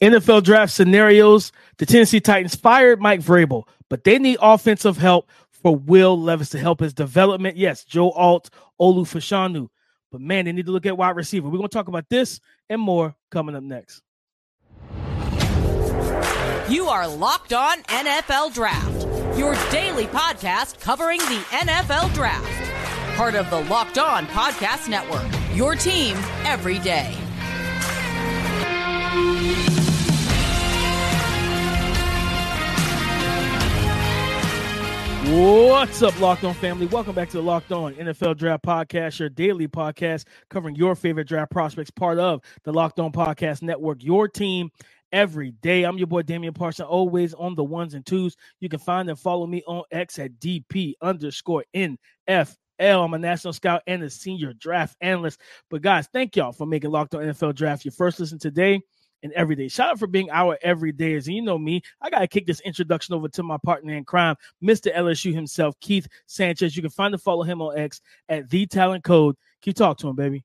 NFL draft scenarios. The Tennessee Titans fired Mike Vrabel, but they need offensive help for Will Levis to help his development. Yes, Joe Alt, Olu Fashanu. But man, they need to look at wide receiver. We're going to talk about this and more coming up next. You are Locked On NFL Draft, your daily podcast covering the NFL Draft. Part of the Locked On Podcast Network, your team every day. What's up, Locked On family? Welcome back to the Locked On NFL Draft Podcast, your daily podcast covering your favorite draft prospects, part of the Locked On Podcast Network, your team every day. I'm your boy Damian Parson, always on the ones and twos. You can find and follow me on X at DP underscore NFL. I'm a national scout and a senior draft analyst. But guys, thank y'all for making Locked On NFL Draft your first listen today and every day. Shout out for being our everydayers. And you know me, I got to kick this introduction over to my partner in crime, Mr. LSU himself, Keith Sanchez. You can find and follow him on X at The Talent Code. Keep talking to him, baby.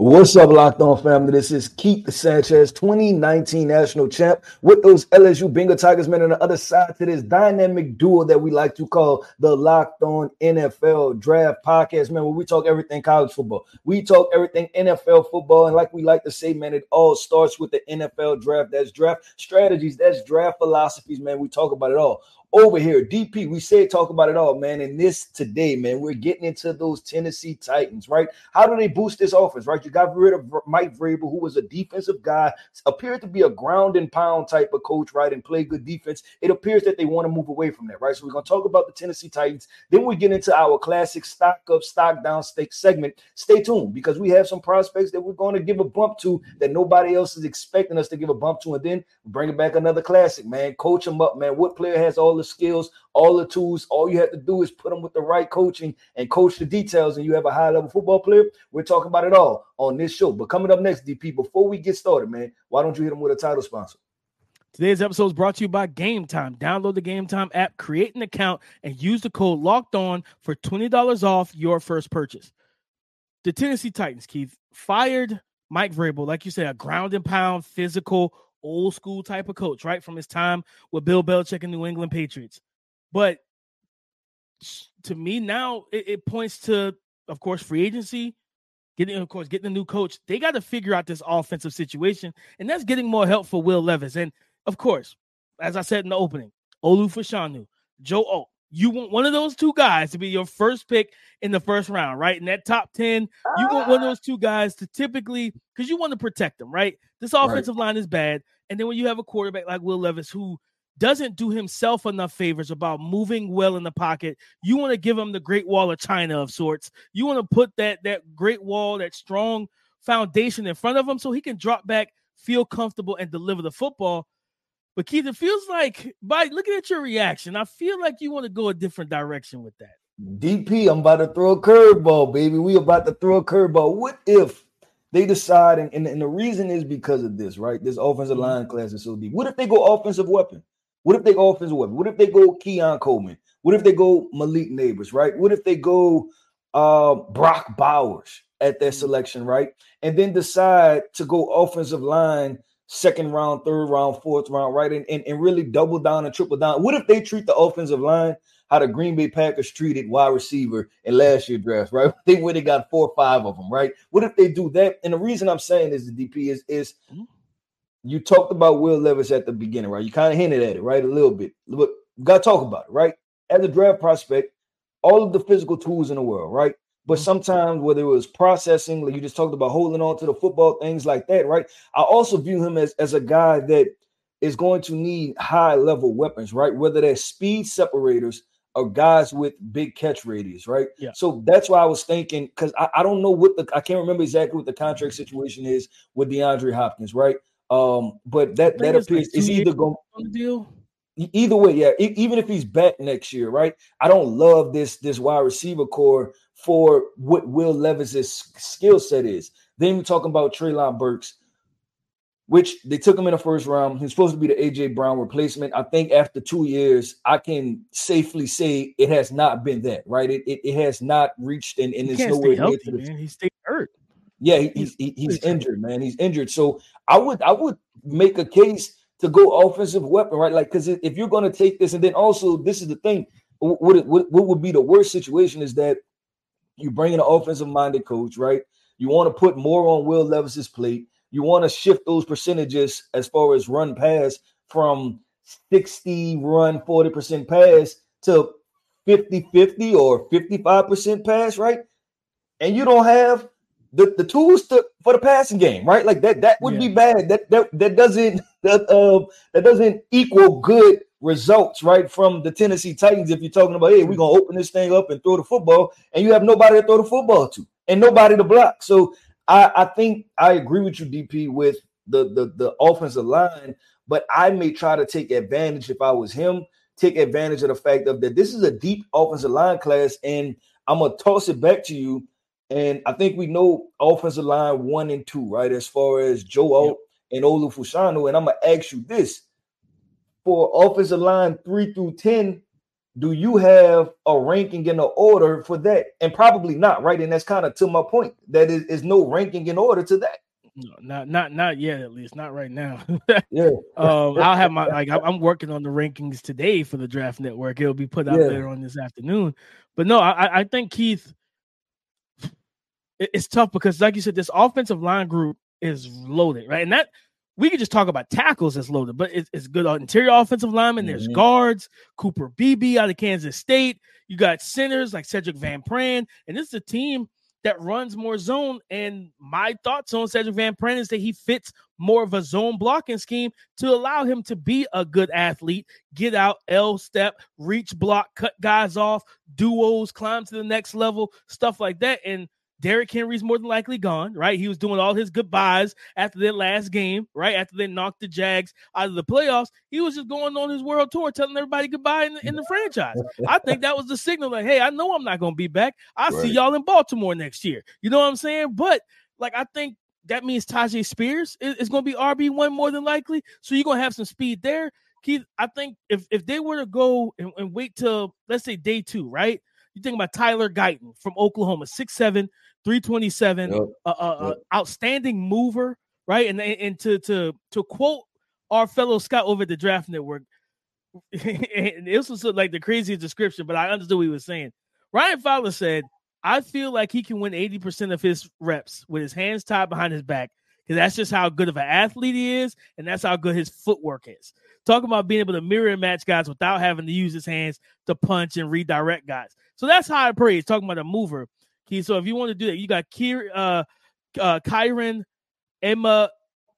What's up, Locked On family? This is Keith Sanchez, 2019 national champ, with those LSU Bengal Tigers men on the other side to this dynamic duo that we like to call the Locked On NFL Draft Podcast. Man, where we talk everything college football, we talk everything NFL football, and like we like to say, man, it all starts with the NFL draft. That's draft strategies, that's draft philosophies, man. We talk about it all over here. DP, we said talk about it all, man. And this today, man, we're getting into those Tennessee Titans, right? How do they boost this offense, right? You got rid of Mike Vrabel, who was a defensive guy, appeared to be a ground and pound type of coach, right? And play good defense. It appears that they want to move away from that, right? So we're going to talk about the Tennessee Titans. Then we get into our classic stock up, stock down stake segment. Stay tuned because we have some prospects that we're going to give a bump to that nobody else is expecting us to give a bump to. And then bring it back another classic, man. Coach them up, man. What player has all the skills, all the tools. All you have to do is put them with the right coaching and coach the details, and you have a high level football player. We're talking about it all on this show. But coming up next, DP, before we get started, man, why don't you hit them with a title sponsor? Today's episode is brought to you by Game Time. Download the Game Time app, create an account, and use the code Locked On for twenty dollars off your first purchase. The Tennessee Titans, Keith, fired Mike Vrabel, like you said, a ground and pound, physical, old school type of coach, right? From his time with Bill Belichick and New England Patriots. But to me now, it, it points to, of course, free agency, getting, of course, getting a new coach. They got to figure out this offensive situation, and that's getting more help for Will Levis. And of course, as I said in the opening, Olu Fashanu, Joe Alt. You want one of those two guys to be your first pick in the first round, right? In that top 10, you want one of ah. those two guys to typically, because you want to protect them, right? This offensive right. line is bad. And then when you have a quarterback like Will Levis who doesn't do himself enough favors about moving well in the pocket, you want to give him the Great Wall of China of sorts. You want to put that that great wall, that strong foundation in front of him so he can drop back, feel comfortable, and deliver the football. But Keith, it feels like by looking at your reaction, I feel like you want to go a different direction with that. DP, I'm about to throw a curveball, baby. We about to throw a curveball. What if they decide, and, and, and, the reason is because of this, right? This offensive mm-hmm. line class is so deep. What if they go offensive weapon? What if they go offensive weapon? What if they go Keon Coleman? What if they go Malik Nabers, right? What if they go uh, Brock Bowers at their mm-hmm. selection, right? And then decide to go offensive line second round, third round, fourth round, right? And, and, and really double down and triple down. What if they treat the offensive line how the Green Bay Packers treated wide receiver in last year draft, right? They went and got four or five of them, right? What if they do that? And the reason I'm saying is the DP is is you talked about Will Levis at the beginning, right? You kind of hinted at it, right? A little bit, but got to talk about it, right? As a draft prospect, all of the physical tools in the world, right? But sometimes, whether it was processing, like you just talked about holding on to the football, things like that, right? I also view him as, as a guy that is going to need high level weapons, right? Whether they're speed separators or guys with big catch radius, right? Yeah. So that's why I was thinking because I, I don't know what the I can't remember exactly what the contract situation is with DeAndre Hopkins, right? Um, but that that appears is either going deal. Either way, yeah. Even if he's back next year, right? I don't love this this wide receiver core for what Will Levis's skill set is. Then we're talking about Treylon Burks which they took him in the first round. He's supposed to be the AJ Brown replacement. I think after two years, I can safely say it has not been that, right? It it, it has not reached and, and it's nowhere near to the, man. He stayed hurt. Yeah, he, he's he, he's injured, man. He's injured. So I would I would make a case to go offensive weapon, right? Like, because if you're going to take this, and then also this is the thing, what, what what would be the worst situation is that you bring in an offensive minded coach, right? You want to put more on Will Levis's plate. You want to shift those percentages as far as run pass from 60 run, 40% pass to 50 50 or 55% pass, right? And you don't have the, the tools to, for the passing game, right? Like that that would yeah. be bad. That that that doesn't that uh that doesn't equal good results, right? From the Tennessee Titans. If you're talking about, hey, we're gonna open this thing up and throw the football, and you have nobody to throw the football to and nobody to block. So I, I think I agree with you, DP, with the, the the offensive line, but I may try to take advantage if I was him, take advantage of the fact of that this is a deep offensive line class, and I'm gonna toss it back to you and I think we know offensive line one and two, right? As far as Joe Alt yep. and Olu. And I'm gonna ask you this for offensive line three through 10, do you have a ranking in the order for that? And probably not, right? And that's kind of to my point. That is, is no ranking in order to that. No, not not not yet, at least not right now. yeah. Um, I'll have my like I'm working on the rankings today for the draft network. It'll be put out yeah. later on this afternoon. But no, I, I think Keith it's tough because, like you said, this offensive line group is loaded, right? And that we could just talk about tackles as loaded, but it's, it's good on interior offensive linemen. Mm-hmm. There's guards, Cooper Beebe out of Kansas State. You got centers like Cedric Van Pran, and this is a team that runs more zone. And my thoughts on Cedric Van Pran is that he fits more of a zone blocking scheme to allow him to be a good athlete, get out, L step, reach block, cut guys off, duos, climb to the next level, stuff like that. And Derrick Henry's more than likely gone, right? He was doing all his goodbyes after their last game, right? After they knocked the Jags out of the playoffs, he was just going on his world tour, telling everybody goodbye in the, in the franchise. I think that was the signal like, hey, I know I'm not going to be back. I'll right. see y'all in Baltimore next year. You know what I'm saying? But like, I think that means Tyjae Spears is, is going to be RB one more than likely. So you're going to have some speed there. Keith, I think if if they were to go and, and wait till let's say day two, right? You think about Tyler Guyton from Oklahoma, 6'7, 327, yep. Uh, uh, yep. outstanding mover, right? And and to to to quote our fellow Scott over at the Draft Network, and this was like the craziest description, but I understood what he was saying. Ryan Fowler said, "I feel like he can win 80% of his reps with his hands tied behind his back." Because that's just how good of an athlete he is, and that's how good his footwork is. Talking about being able to mirror and match guys without having to use his hands to punch and redirect guys. So that's high praise. Talking about a mover. So if you want to do that, you got Kier, uh, uh, Kyron Emma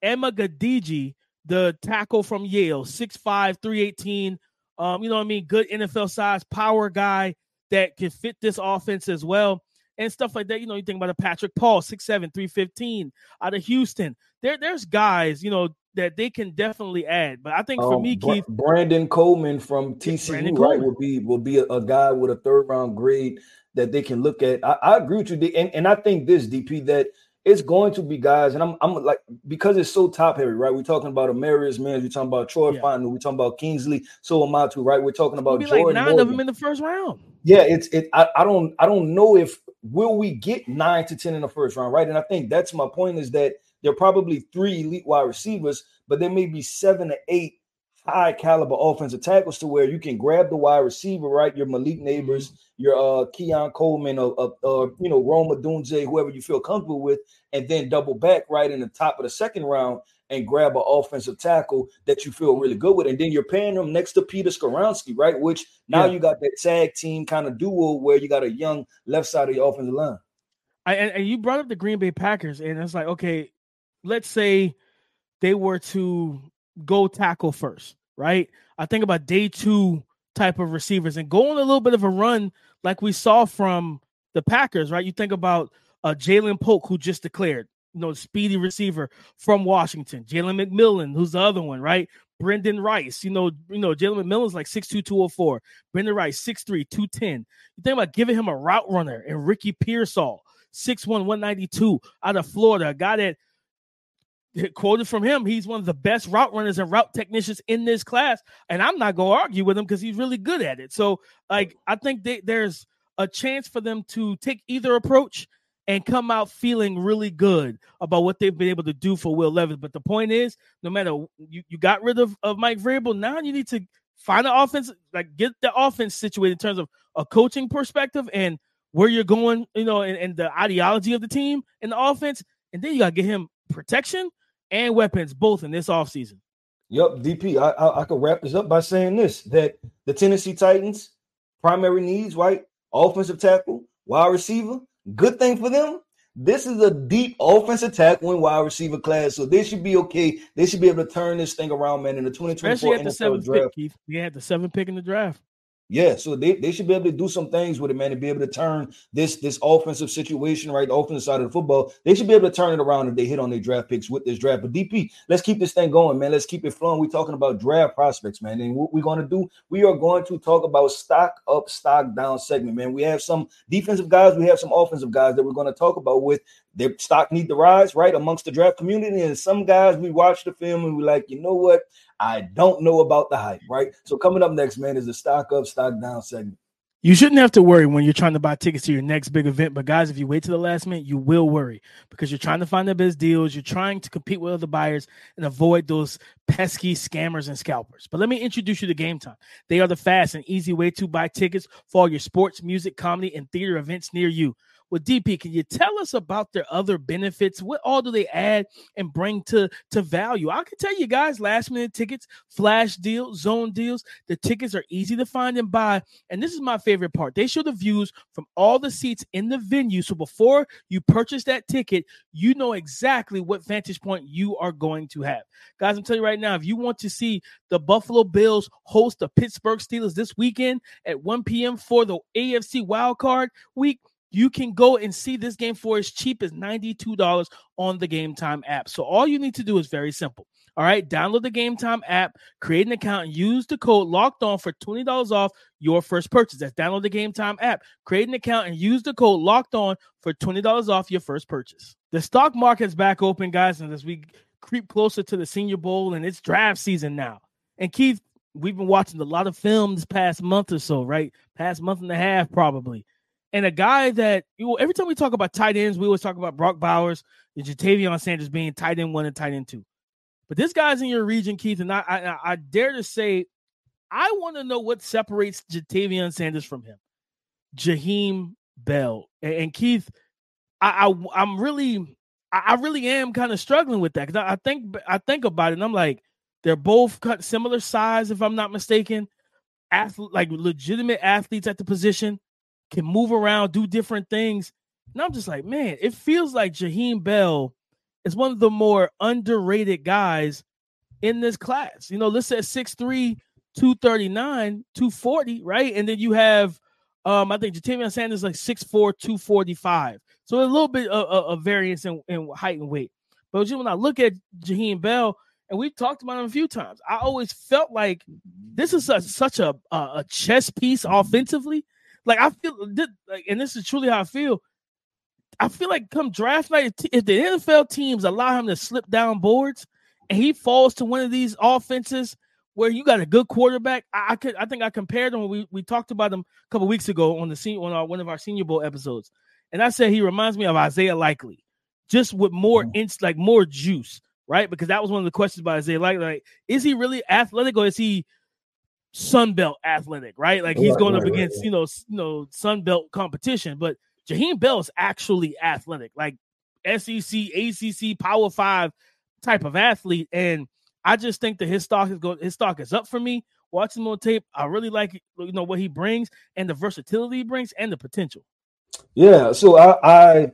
Amegadjie, the tackle from Yale, 6'5, 318. Um, you know what I mean? Good NFL size power guy that can fit this offense as well. And stuff like that. You know, you think about a Patrick Paul, 6'7, 315 out of Houston. There, there's guys, you know, that they can definitely add. But I think for um, me, Keith Brandon Coleman from TCU, right, will be will be a, a, guy with a third round grade that they can look at. I, I agree with you, and, and I think this DP that it's going to be guys, and I'm I'm like because it's so top heavy, right? We're talking about Amarius man, we're talking about Troy yeah. Fautanu, we're talking about Kingsley Suamataia, right? We're talking about Jordan like nine Morgan. of them in the first round. Yeah, it's it. I, I don't I don't know if will we get nine to ten in the first round, right? And I think that's my point is that there are probably three elite wide receivers, but there may be seven to eight high caliber offensive tackles to where you can grab the wide receiver, right? Your Malik Nabers, mm-hmm. your uh Keon Coleman, or, or, or, you know Rome Odunze, whoever you feel comfortable with, and then double back right in the top of the second round and grab an offensive tackle that you feel really good with, and then you're paying them next to Peter Skoronski, right? Which now yeah. you got that tag team kind of duo where you got a young left side of your offensive line. I, and you brought up the Green Bay Packers, and it's like, okay, let's say they were to go tackle first, right? I think about day two type of receivers and go on a little bit of a run like we saw from the Packers, right? You think about uh, Ja'Lynn Polk, who just declared, you know, speedy receiver from Washington. Jalen McMillan, who's the other one, right? Brenden Rice, you know, you know, Jalen McMillan's like 6'2, 204. Brenden Rice, 6'3, 210. You think about giving him a route runner and Ricky Pearsall, 6'1, 192 out of Florida, a guy that quoted from him, he's one of the best route runners and route technicians in this class. And I'm not going to argue with him because he's really good at it. So, like, I think they, there's a chance for them to take either approach. and come out feeling really good about what they've been able to do for Will Levis. But the point is, no matter you, you got rid of, of Mike Vrabel, now you need to find an offense, like get the offense situated in terms of a coaching perspective and where you're going, you know, and, and the ideology of the team and the offense. And then you got to get him protection and weapons both in this offseason. Yep, DP. I, I I could wrap this up by saying this: that the Tennessee Titans primary needs, right? Offensive tackle, wide receiver. Good thing for them. This is a deep offensive tackle and wide receiver class, so they should be okay. They should be able to turn this thing around, man. In the 2024 Especially NFL draft. pick, Keith. They had the seventh pick in the draft. Yeah, so they, they should be able to do some things with it, man, and be able to turn this this offensive situation, right? The offensive side of the football, they should be able to turn it around if they hit on their draft picks with this draft. But DP, let's keep this thing going, man. Let's keep it flowing. We're talking about draft prospects, man. And what we're going to do, we are going to talk about stock up, stock down segment, man. We have some defensive guys, we have some offensive guys that we're going to talk about with their stock need to rise, right? Amongst the draft community. And some guys we watch the film and we're like, you know what? I don't know about the hype, right? So coming up next, man, is the stock up, stock down segment. You shouldn't have to worry when you're trying to buy tickets to your next big event. But guys, if you wait to the last minute, you will worry because you're trying to find the best deals. You're trying to compete with other buyers and avoid those pesky scammers and scalpers. But let me introduce you to Game Time. They are the fast and easy way to buy tickets for all your sports, music, comedy, and theater events near you. Well, DP, can you tell us about their other benefits? What all do they add and bring to, to value? I can tell you guys, last minute tickets, flash deals, zone deals. The tickets are easy to find and buy. And this is my favorite part. They show the views from all the seats in the venue. So before you purchase that ticket, you know exactly what vantage point you are going to have. Guys, I'm telling you right now, if you want to see the Buffalo Bills host the Pittsburgh Steelers this weekend at 1 p.m. for the AFC wild card week, you can go and see this game for as cheap as $92 on the Game Time app. So all you need to do is very simple. All right, download the Game Time app, create an account, and use the code locked on for $20 off your first purchase. That's download the Game Time app, create an account, and use the code locked on for $20 off your first purchase. The stock market's back open, guys, and as we creep closer to the Senior Bowl and it's draft season now. And Keith, we've been watching a lot of film this past month or so, right? Past month and a half, probably and a guy that you know, every time we talk about tight ends, we always talk about Brock Bowers and Ja'Tavion Sanders being tight end one and tight end two. But this guy's in your region, Keith, and I I, I dare to say, I want to know what separates Ja'Tavion Sanders from him. Jaheim Bell and, and Keith, I, I I'm really I, really am kind of struggling with that because I, I think I think about it and I'm like they're both cut similar size if I'm not mistaken, athlete like legitimate athletes at the position can move around, do different things. And I'm just like, man, it feels like Jaheim Bell is one of the more underrated guys in this class. You know, let's say 6'3, 239, 240, right? And then you have um, I think Ja'Tavion Sanders like 6'4, 245. So a little bit of, of, of variance in, in, height and weight. But when I look at Jaheim Bell, and we've talked about him a few times, I always felt like this is a, such a, a chess piece offensively like I feel, like, and this is truly how I feel. I feel like come draft night, if the NFL teams allow him to slip down boards, and he falls to one of these offenses where you got a good quarterback, I, I could, I think I compared him. We we talked about him a couple weeks ago on the scene on our, one of our Senior Bowl episodes, and I said he reminds me of Isaiah Likely, just with more mm. inch, like more juice, right? Because that was one of the questions about Isaiah Likely. Like, is he really athletic or is he Sunbelt athletic, right? Like he's going right, up against, right. you know, you know, Sunbelt competition. But Jaheim Bell is actually athletic, like SEC, ACC, Power Five type of athlete. And I just think that his stock is going, his stock is up for me. Watching him on tape, I really like you know what he brings and the versatility he brings and the potential. Yeah. So I, I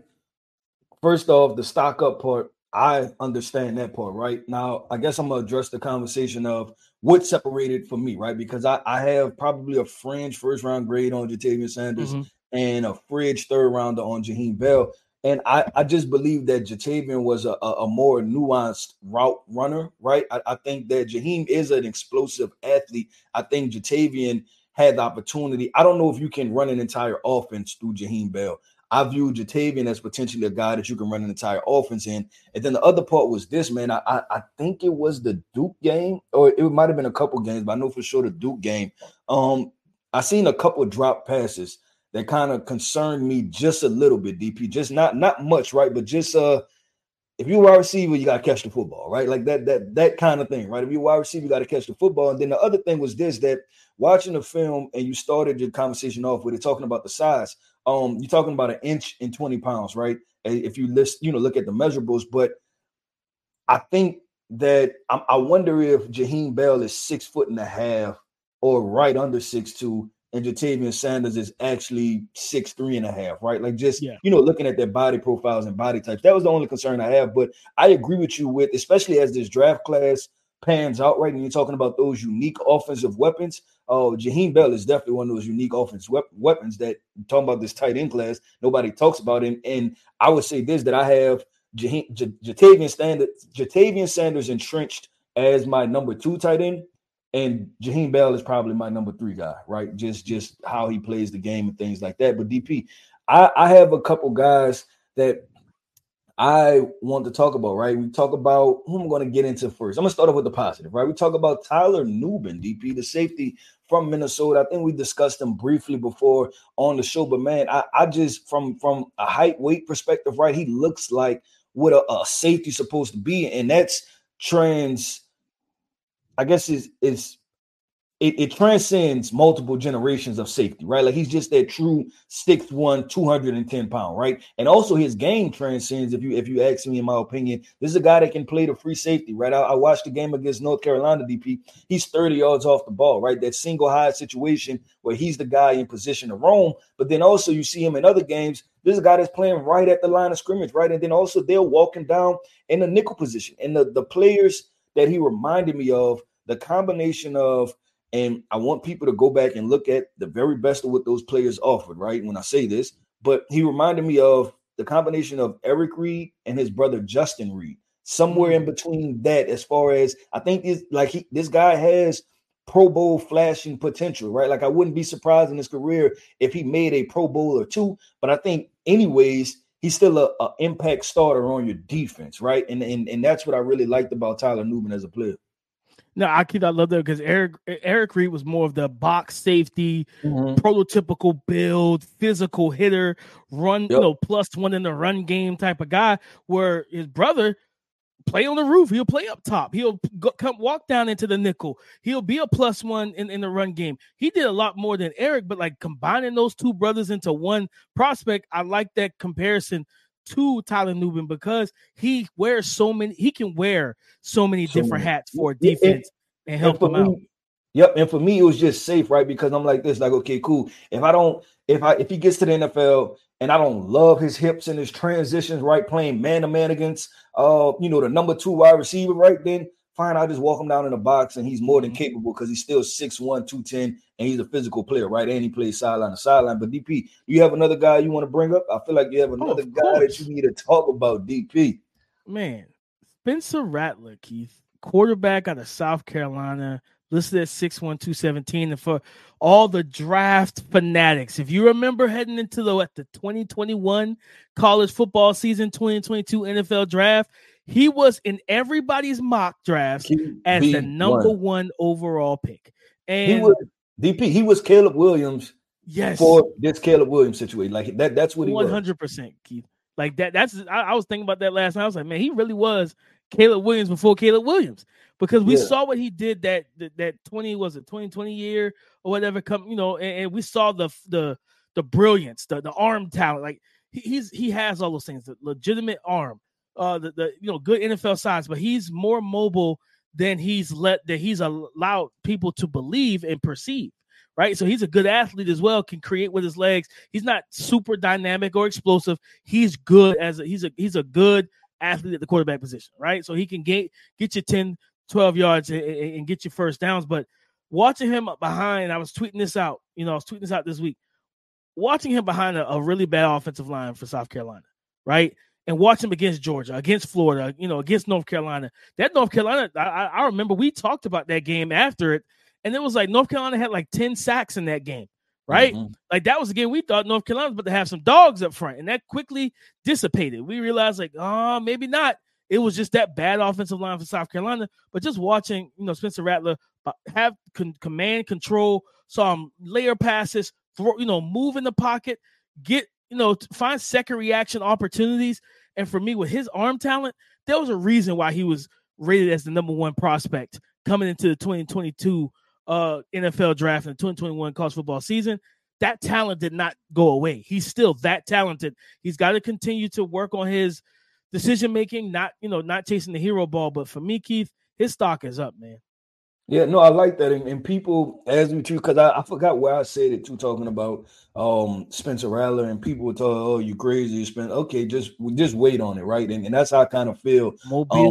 first off the stock up part, I understand that part, right? Now, I guess I'm gonna address the conversation of what separated for me, right? Because I, I have probably a fringe first round grade on Ja'Tavion Sanders mm-hmm. and a fringe third rounder on Jaheim Bell. And I, I just believe that Ja'Tavion was a, a, more nuanced route runner, right? I, I think that Jaheim is an explosive athlete. I think Ja'Tavion had the opportunity. I don't know if you can run an entire offense through Jaheim Bell. I view Ja'Tavion as potentially a guy that you can run an entire offense in. And then the other part was this, man. I, I, I think it was the Duke game, or it might have been a couple games, but I know for sure the Duke game. Um, I seen a couple drop passes that kind of concerned me just a little bit, DP. Just not not much, right? But just uh if you're a wide receiver, you gotta catch the football, right? Like that, that, that kind of thing, right? If you're a wide receiver, you gotta catch the football. And then the other thing was this that watching the film and you started your conversation off with it talking about the size. Um, you're talking about an inch and 20 pounds, right? If you list, you know, look at the measurables, but I think that I, I wonder if Jaheim Bell is six foot and a half or right under six two, and Ja'Tavion Sanders is actually six three and a half, right? Like just yeah. you know, looking at their body profiles and body types. That was the only concern I have. But I agree with you with, especially as this draft class pans out, right? And you're talking about those unique offensive weapons. Oh, Jaheim Bell is definitely one of those unique offensive weapons that talking about this tight end class. Nobody talks about him. And I would say this that I have Ja'Tavion Sanders, Ja'Tavion Sanders entrenched as my number two tight end, and Jaheim Bell is probably my number three guy, right? Just just how he plays the game and things like that. But DP, I, I have a couple guys that I want to talk about, right? We talk about who I'm going to get into first. I'm going to start off with the positive, right? We talk about Tyler Nubin, DP, the safety from Minnesota. I think we discussed him briefly before on the show, but man, I, I just from from a height weight perspective, right? He looks like what a, a safety supposed to be, and that's trans. I guess is is it, it, transcends multiple generations of safety, right? Like he's just that true sixth one, 210 pound, right? And also his game transcends, if you if you ask me, in my opinion, this is a guy that can play the free safety, right? I, I watched the game against North Carolina DP. He's 30 yards off the ball, right? That single high situation where he's the guy in position to roam. But then also you see him in other games. This is a guy that's playing right at the line of scrimmage, right? And then also they're walking down in the nickel position. And the, the players that he reminded me of, the combination of and I want people to go back and look at the very best of what those players offered, right? When I say this, but he reminded me of the combination of Eric Reid and his brother Justin Reid. Somewhere in mm. between that, as far as I think is like he this guy has Pro Bowl flashing potential, right? Like I wouldn't be surprised in his career if he made a Pro Bowl or two, but I think anyways, he's still a, a impact starter on your defense, right? And, and and that's what I really liked about Tyler Nubin as a player. No, I keep I love that because Eric Eric Reid was more of the box safety, mm-hmm. prototypical build, physical hitter, run, yep. you know, plus one in the run game type of guy. Where his brother play on the roof, he'll play up top, he'll go, come walk down into the nickel, he'll be a plus one in, in the run game. He did a lot more than Eric, but like combining those two brothers into one prospect, I like that comparison to Tyler Nubin because he wears so many, he can wear so many so different hats for defense and, and help and them out. Yep, and for me it was just safe, right? Because I'm like this, like okay, cool. If I don't, if I if he gets to the NFL and I don't love his hips and his transitions, right, playing man to man against, uh, you know, the number two wide receiver, right, then fine, I'll just walk him down in the box and he's more than mm-hmm. capable because he's still 6'1, 210, and he's a physical player, right? And he plays sideline to sideline. But DP, you have another guy you want to bring up? I feel like you have oh, another oh, guy that you need to talk about, DP. Man, Spencer Rattler, Keith, quarterback out of South Carolina, listed at 6'1, 217. And for all the draft fanatics, if you remember heading into the, what, the 2021 college football season, 2022 NFL draft, he was in everybody's mock drafts as the number one overall pick. And he was DP, he was Caleb Williams yes for this Caleb Williams situation. Like that, that's what he was. 100 percent Keith. Like that, that's I, I, was thinking about that last night. I was like, man, he really was Caleb Williams before Caleb Williams. Because we yeah. saw what he did that, that that 20 was a 2020 year or whatever come, you know, and, and, we saw the the the brilliance, the, the arm talent. Like he, he's he has all those things, the legitimate arm uh the, the you know good NFL size, but he's more mobile than he's let that he's allowed people to believe and perceive. Right. So he's a good athlete as well, can create with his legs. He's not super dynamic or explosive. He's good as a he's a he's a good athlete at the quarterback position, right? So he can get get you 10, 12 yards and, and get you first downs. But watching him behind, I was tweeting this out, you know, I was tweeting this out this week. Watching him behind a, a really bad offensive line for South Carolina, right? And watch him against Georgia, against Florida, you know, against North Carolina. That North Carolina, I, I remember we talked about that game after it, and it was like North Carolina had like 10 sacks in that game, right? Mm-hmm. Like that was the game we thought North Carolina was about to have some dogs up front, and that quickly dissipated. We realized, like, oh, maybe not. It was just that bad offensive line for South Carolina. But just watching, you know, Spencer Rattler uh, have con- command control, saw him layer passes, throw, you know, move in the pocket, get, you know, find second reaction opportunities. And for me, with his arm talent, there was a reason why he was rated as the number one prospect coming into the 2022 uh, NFL draft and the 2021 college football season. That talent did not go away. He's still that talented. He's got to continue to work on his decision making, not you know, not chasing the hero ball. But for me, Keith, his stock is up, man. Yeah, no, I like that. And, and people as me too, because I, I forgot where I said it too, talking about um Spencer Rattler, and people were talking, Oh, you crazy, you spent okay, just just wait on it, right? And, and that's how I kind of feel.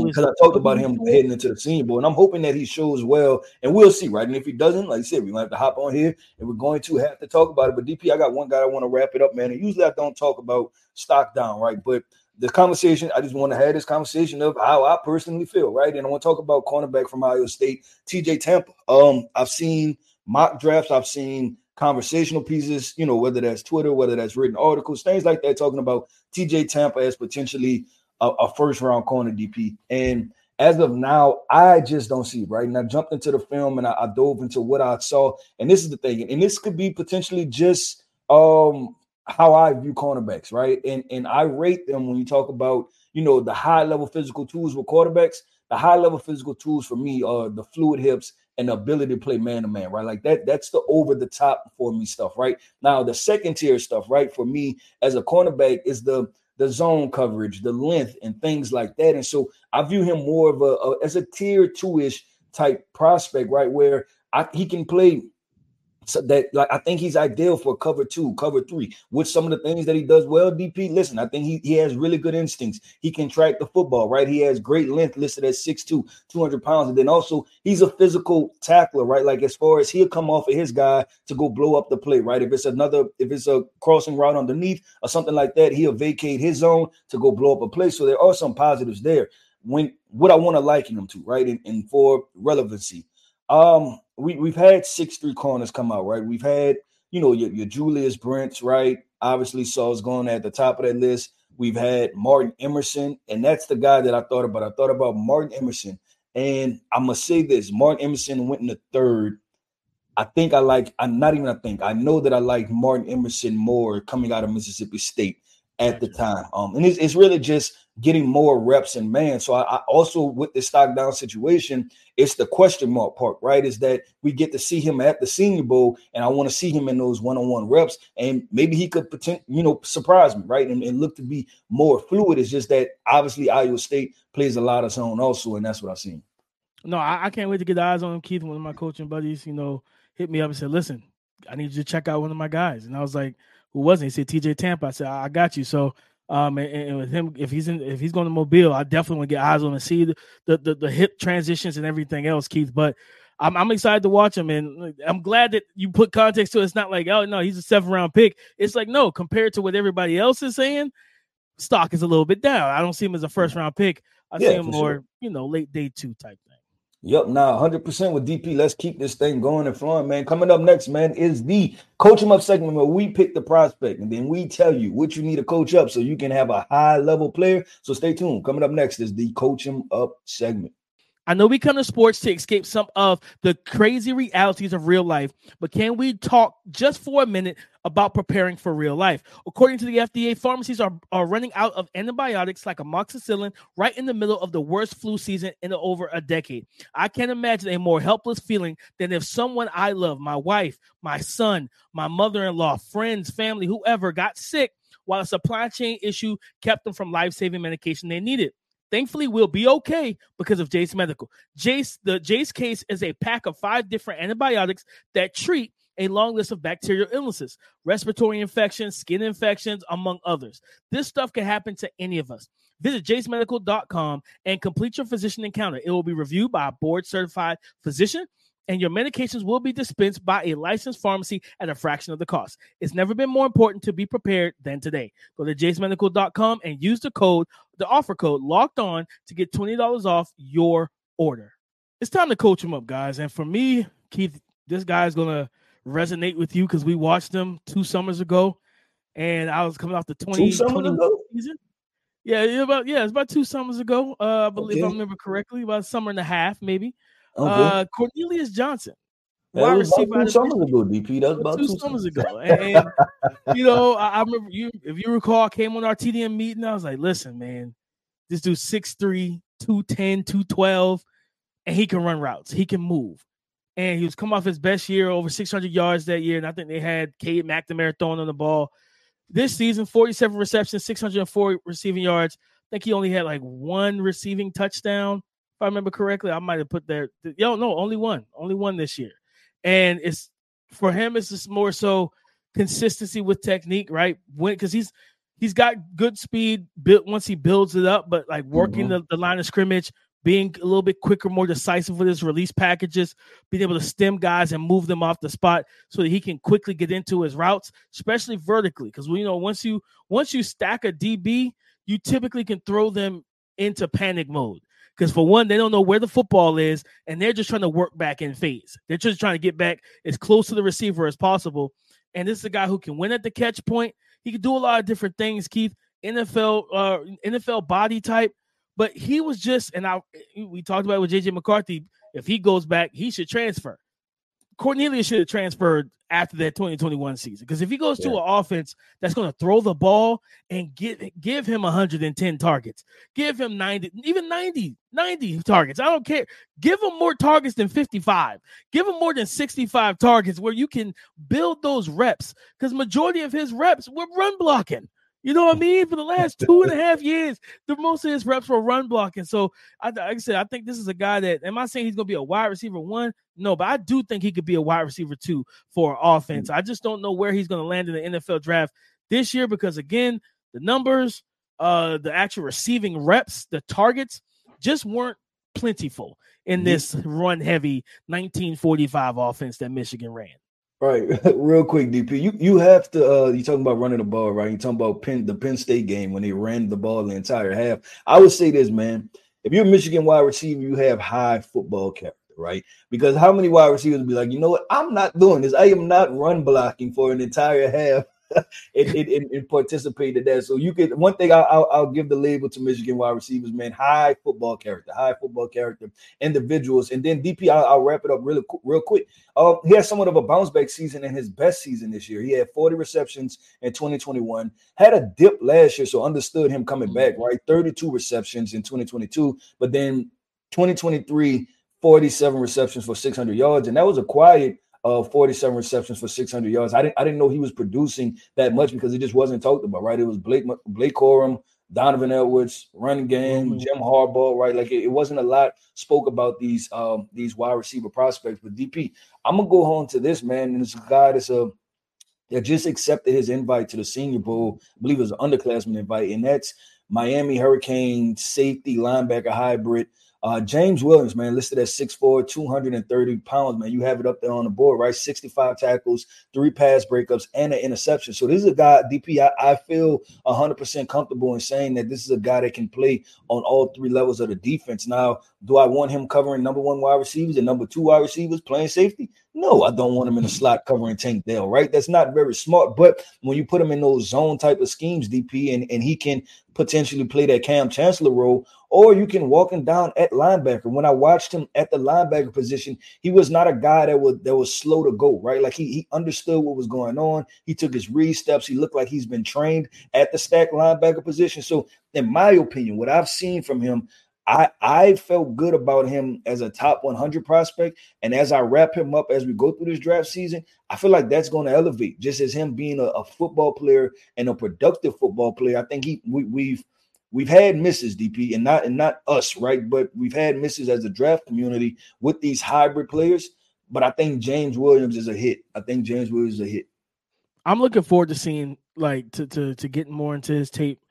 because um, I talked about him heading into the Senior Bowl, and I'm hoping that he shows well, and we'll see, right? And if he doesn't, like I said, we might have to hop on here and we're going to have to talk about it. But DP, I got one guy I want to wrap it up, man. And usually I don't talk about stock down, right? But the conversation, I just want to have this conversation of how I personally feel, right? And I want to talk about cornerback from Ohio State, TJ Tampa. Um, I've seen mock drafts, I've seen conversational pieces, you know, whether that's Twitter, whether that's written articles, things like that, talking about TJ Tampa as potentially a, a first round corner DP. And as of now, I just don't see right? And I jumped into the film and I, I dove into what I saw. And this is the thing, and this could be potentially just um how I view cornerbacks, right? And and I rate them when you talk about you know the high level physical tools with quarterbacks. The high level physical tools for me are the fluid hips and the ability to play man to man, right? Like that. That's the over the top for me stuff, right? Now the second tier stuff, right? For me as a cornerback is the the zone coverage, the length, and things like that. And so I view him more of a, a as a tier two ish type prospect, right? Where I, he can play so that like I think he's ideal for cover two, cover three. With some of the things that he does well, DP. Listen, I think he, he has really good instincts. He can track the football, right? He has great length listed at 6'2, 200 pounds. And then also he's a physical tackler, right? Like as far as he'll come off of his guy to go blow up the play, right? If it's another, if it's a crossing route underneath or something like that, he'll vacate his zone to go blow up a play. So there are some positives there. When what I want to liken him to, right? And, and for relevancy. Um, we we've had six three corners come out, right? We've had you know your, your Julius Brents, right? Obviously, Saul's going at the top of that list. We've had Martin Emerson, and that's the guy that I thought about. I thought about Martin Emerson, and I must say this: Martin Emerson went in the third. I think I like. I'm not even. I think I know that I like Martin Emerson more coming out of Mississippi State at the time. Um, and it's, it's really just getting more reps and man. So I, I, also with the stock down situation, it's the question mark part, right? Is that we get to see him at the Senior Bowl, and I want to see him in those one-on-one reps, and maybe he could potentially, you know, surprise me, right? And, and, look to be more fluid. It's just that obviously Iowa State plays a lot of zone also, and that's what I've seen. No, I, I can't wait to get the eyes on him. Keith, one of my coaching buddies, you know, hit me up and said, "Listen, I need you to check out one of my guys," and I was like, "Who wasn't? He said, "TJ Tampa." I said, "I got you." So um, and, and, with him, if he's in, if he's going to Mobile, I definitely want to get eyes on and see the, the, the the hip transitions and everything else, Keith. But I'm, I'm excited to watch him, and I'm glad that you put context to it. It's not like, oh no, he's a seven round pick. It's like no, compared to what everybody else is saying, stock is a little bit down. I don't see him as a first round pick. I yeah, see him more, sure. you know, late day two type thing. Yep, now 100% with DP. Let's keep this thing going and flowing, man. Coming up next, man, is the coach him up segment where we pick the prospect and then we tell you what you need to coach up so you can have a high level player. So stay tuned. Coming up next is the coach him up segment. I know we come to sports to escape some of the crazy realities of real life, but can we talk just for a minute about preparing for real life? According to the FDA, pharmacies are, are running out of antibiotics like amoxicillin right in the middle of the worst flu season in over a decade. I can't imagine a more helpless feeling than if someone I love, my wife, my son, my mother in law, friends, family, whoever, got sick while a supply chain issue kept them from life saving medication they needed. Thankfully, we'll be okay because of Jase Medical. Jase, the Jase case is a pack of five different antibiotics that treat a long list of bacterial illnesses, respiratory infections, skin infections, among others. This stuff can happen to any of us. Visit jasemedical.com and complete your physician encounter. It will be reviewed by a board certified physician and your medications will be dispensed by a licensed pharmacy at a fraction of the cost. It's never been more important to be prepared than today. Go to jasemedical.com and use the code, the offer code locked on to get $20 off your order. It's time to coach him up, guys. And for me, Keith, this guy is going to resonate with you because we watched him two summers ago. And I was coming off the 20, season. Yeah, about yeah, it's about two summers ago. Uh, I believe okay. I remember correctly, about a summer and a half, maybe. Uh, Cornelius Johnson. wide receiver. Two summers ago, DP. That was about two, two summers ago. And, and you know, I, I, remember you. If you recall, came on our TDN meeting. I was like, "Listen, man, this dude's 6'3", 210, 212, and he can run routes. He can move." And he was coming off his best year, over 600 yards that year. And I think they had Cade McNamara throwing on the ball. This season, 47 receptions, 604 receiving yards. I think he only had like one receiving touchdown if I remember correctly. I might have put there. Yo, no, only one, only one this year. And it's for him, it's just more so consistency with technique, right? When because he's he's got good speed built once he builds it up, but like working mm-hmm. the, the line of scrimmage, being a little bit quicker, more decisive with his release packages, being able to stem guys and move them off the spot so that he can quickly get into his routes, especially vertically. Because you know, once you once you stack a DB, you typically can throw them into panic mode. Because for one, they don't know where the football is, and they're just trying to work back in phase. They're just trying to get back as close to the receiver as possible. And this is a guy who can win at the catch point. He can do a lot of different things, Keith. NFL, uh, NFL body type, but he was just, and I we talked about with JJ McCarthy. If he goes back, he should transfer. Cornelius should have transferred after that 2021 season because if he goes yeah. to an offense that's going to throw the ball and give give him 110 targets, give him 90, even 90, 90 targets. I don't care. Give him more targets than 55. Give him more than 65 targets where you can build those reps because majority of his reps were run blocking. You know what I mean? For the last two and a half years, the most of his reps were run blocking. So, I, like I said, I think this is a guy that. Am I saying he's going to be a wide receiver one? No, but I do think he could be a wide receiver two for offense. I just don't know where he's going to land in the NFL draft this year because again, the numbers, uh, the actual receiving reps, the targets just weren't plentiful in this run heavy 1945 offense that Michigan ran. Right, real quick, DP. You you have to. Uh, you talking about running the ball, right? You talking about Penn, the Penn State game when they ran the ball the entire half. I would say this, man. If you're a Michigan wide receiver, you have high football character, right? Because how many wide receivers be like, you know what? I'm not doing this. I am not run blocking for an entire half it, it, it, it, participated that. So you could one thing I'll, I'll, I'll, give the label to Michigan wide receivers, man, high football character, high football character individuals, and then DP. I'll, I'll wrap it up really real quick. Uh, he had somewhat of a bounce back season and his best season this year. He had 40 receptions in 2021, had a dip last year, so understood him coming back. Mm-hmm. Right, 32 receptions in 2022, but then 2023. 47 receptions for 600 yards, and that was a quiet of 47 receptions for 600 yards. I didn't I didn't know he was producing that much because it just wasn't talked about, right? It was Blake Blake Corum, Donovan Edwards, running game, mm-hmm. Jim Harbaugh, right? Like it, it, wasn't a lot spoke about these um these wide receiver prospects. But DP, I'm gonna go home to this man, and it's a guy that's a that just accepted his invite to the Senior Bowl. I believe it was an underclassman invite, and that's Miami Hurricane safety linebacker hybrid uh, James Williams, man, listed at 6'4, 230 pounds, man. You have it up there on the board, right? 65 tackles, three pass breakups, and an interception. So this is a guy, DP, I, I feel 100% comfortable in saying that this is a guy that can play on all three levels of the defense. Now, do I want him covering number one wide receivers and number two wide receivers playing safety? No, I don't want him in the slot covering Tank Dell, right? That's not very smart. But when you put him in those zone type of schemes, DP, and, and he can potentially play that Kam Chancellor role, or you can walk him down at linebacker. When I watched him at the linebacker position, he was not a guy that was that was slow to go, right? Like he, he understood what was going on. He took his read steps. He looked like he's been trained at the stack linebacker position. So, in my opinion, what I've seen from him, I I felt good about him as a top 100 prospect, and as I wrap him up as we go through this draft season, I feel like that's going to elevate. Just as him being a, a, football player and a productive football player, I think he we, we've we've had misses, DP, and not and not us, right? But we've had misses as a draft community with these hybrid players. But I think James Williams is a hit. I think James Williams is a hit. I'm looking forward to seeing like to to to getting more into his tape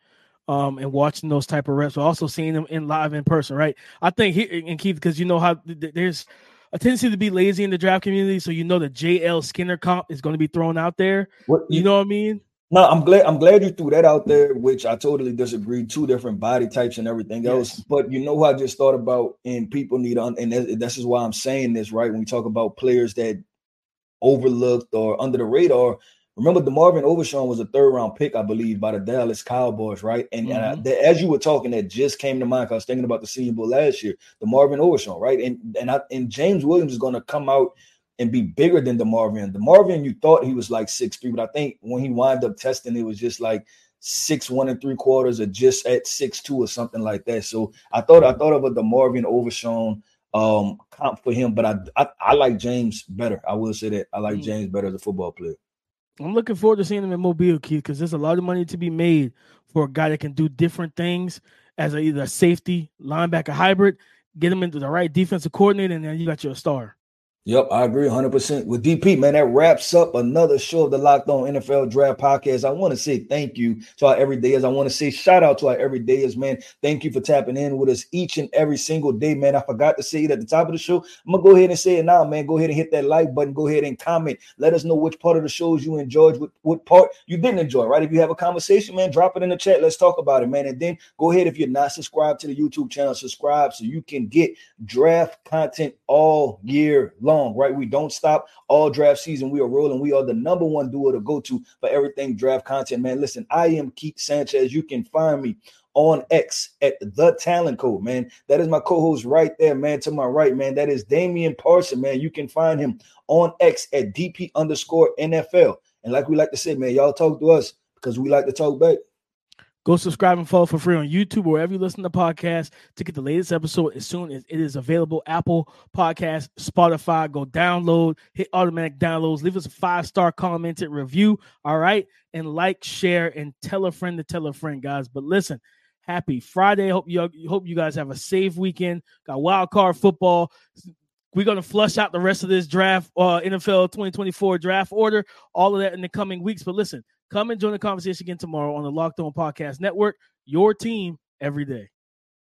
um, and watching those type of reps, but also seeing them in live in person, right? I think he and Keith, because you know how th- there's a tendency to be lazy in the draft community, so you know the JL Skinner comp is going to be thrown out there. What, you, you know what I mean? No, I'm glad I'm glad you threw that out there, which I totally disagree. Two different body types and everything else. Yes. But you know what I just thought about, and people need on, and this is why I'm saying this, right? When we talk about players that overlooked or under the radar, Remember, DeMarvion Overshown was a third round pick, I believe, by the Dallas Cowboys, right? And, mm-hmm. and I, the, as you were talking, that just came to mind. Cause I was thinking about the Senior Bowl last year, DeMarvion Overshown, right? And and I, and James Williams is going to come out and be bigger than DeMarvion. DeMarvion, you thought he was like six three, but I think when he wound up testing, it was just like six one and three quarters or just at six two or something like that. So I thought I thought of a DeMarvion Overshown um comp for him, but I, I, I like James better. I will say that I like mm. James better as a football player. I'm looking forward to seeing him in Mobile, Keith, because there's a lot of money to be made for a guy that can do different things as a, either a safety, linebacker hybrid, get him into the right defensive coordinator, and then you got your star. Yep, I agree 100% with DP, man. That wraps up another show of the Locked On NFL Draft Podcast. I want to say thank you to our everydayers. I want to say shout out to our everydayers, man. Thank you for tapping in with us each and every single day, man. I forgot to say it at the top of the show. I'm going to go ahead and say it now, man. Go ahead and hit that like button. Go ahead and comment. Let us know which part of the shows you enjoyed, what, what part you didn't enjoy, right? If you have a conversation, man, drop it in the chat. Let's talk about it, man. And then go ahead, if you're not subscribed to the YouTube channel, subscribe so you can get draft content all year long, right? We don't stop all draft season. We are rolling. We are the number one duo to go to for everything draft content, man. Listen, I am Keith Sanchez. You can find me on X at the talent code, man. That is my co-host right there, man. To my right, man. That is Damian Parson, man. You can find him on X at DP underscore NFL. And like we like to say, man, y'all talk to us because we like to talk back. Go subscribe and follow for free on YouTube or wherever you listen to podcasts to get the latest episode as soon as it is available. Apple Podcast, Spotify. Go download, hit automatic downloads. Leave us a five star commented review. All right, and like, share, and tell a friend to tell a friend, guys. But listen, happy Friday. Hope you hope you guys have a safe weekend. Got wild card football. We're gonna flush out the rest of this draft, uh, NFL 2024 draft order. All of that in the coming weeks. But listen Come and join the conversation again tomorrow on the Locked On Podcast Network, your team every day.